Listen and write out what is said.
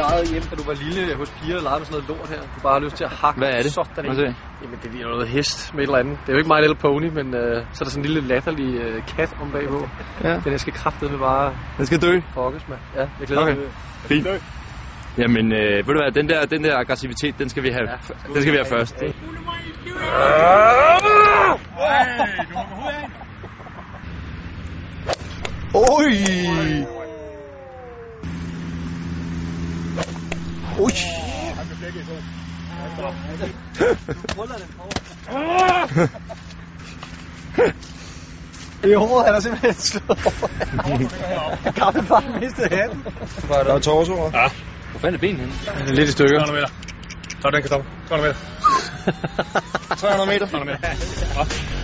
legede hjem, da du var lille hos piger og legede med sådan noget lort her? Du bare har lyst til at hakke Hvad er det? sådan en. se. Jamen, det ligner noget hest med et eller andet. Det er jo ikke My Little Pony, men øh, så er der sådan en lille latterlig øh, kat om bagpå. Ja. Den jeg skal kraftedeme bare Den skal dø. fokkes med. Ja, jeg glæder Okay. mig. Fint. Jamen, øh, ved du hvad, den der, den der aggressivitet, den skal vi have, Ja. den skal vi have først. Oj! Oj! I hovedet, han er simpelthen slået over. Gammel bare mistet hatten. Der er torsoer. Hvor fanden er benen henne? Lidt i stykker. 300 meter. Så er den kan stoppe. 300 meter. 300 meter. 300 meter.